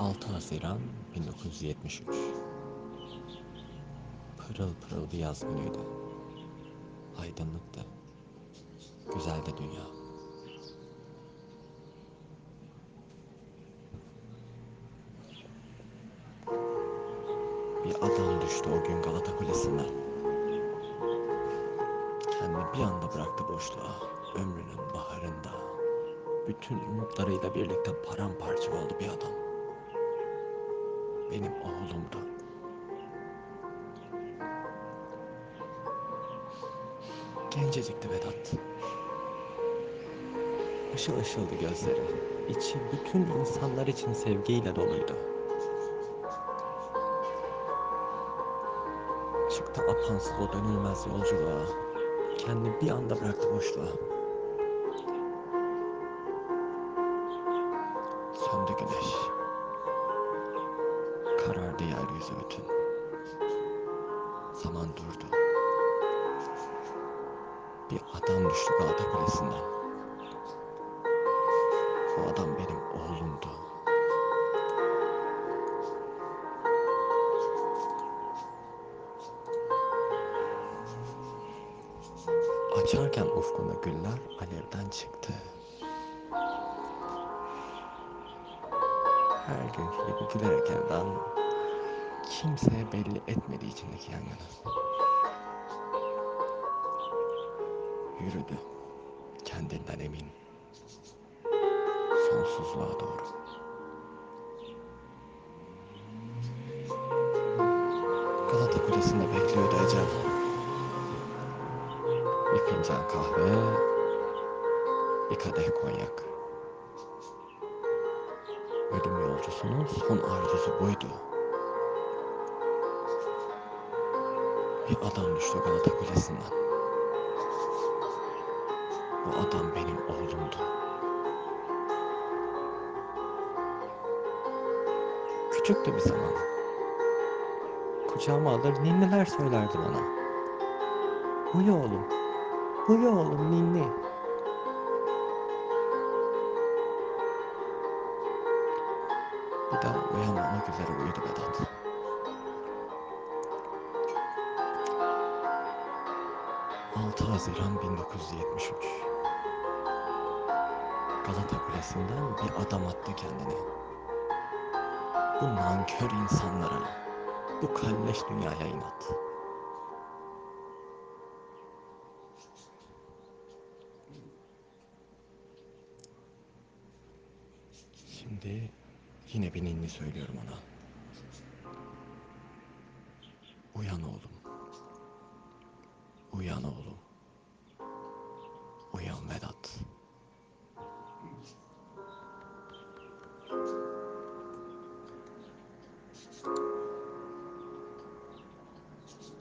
Haziran 1973 Pırıl pırıl bir yaz günüydü. Aydınlıktı. Güzeldi dünya. Bir adam düştü o gün Galata Kulesi'nden. Kendini bir anda bıraktı boşluğa. Ömrünün baharında. Bütün umutlarıyla birlikte paramparça oldu bir adam. Benim oğlumdu. Gencecikti Vedat. Işıl ışıldı gözleri. İçi bütün insanlar için sevgiyle doluydu. Çıktı apansız o dönülmez yolculuğa. Kendini bir anda bıraktı boşluğa. Söndü güneş. Karardı yeryüzü bütün. Zaman durdu. Bir adam düştü Galata Kulesi'nden. O adam benim oğlumdu. Açarken ufkuna güller alevden çıktı. Her günkü gibi gülerek evden kimseye belli etmedi içindeki yangını. Yürüdü kendinden emin sonsuzluğa doğru. Galata Kulesi'nde bekliyordu ecel. Bir fincan kahve, bir kadeh konyak. Ölüm yolcusunun son arzusu buydu. Bir adam düştü Galata Kulesi'nden. Bu adam benim oğlumdu. Küçüktü bir zaman. Kucağıma alır ninniler söylerdi bana. Uyu oğlum, uyu oğlum ninni. Bir daha uyanmamak üzere uyudu Vedat. Altı Haziran 1973 Galata Kulesi'nden bir adam attı kendini. Bu nankör insanlara, bu kalleş dünyaya inat. Şimdi yine bir ninni söylüyorum ona. Uyan oğlum. Uyan oğlum.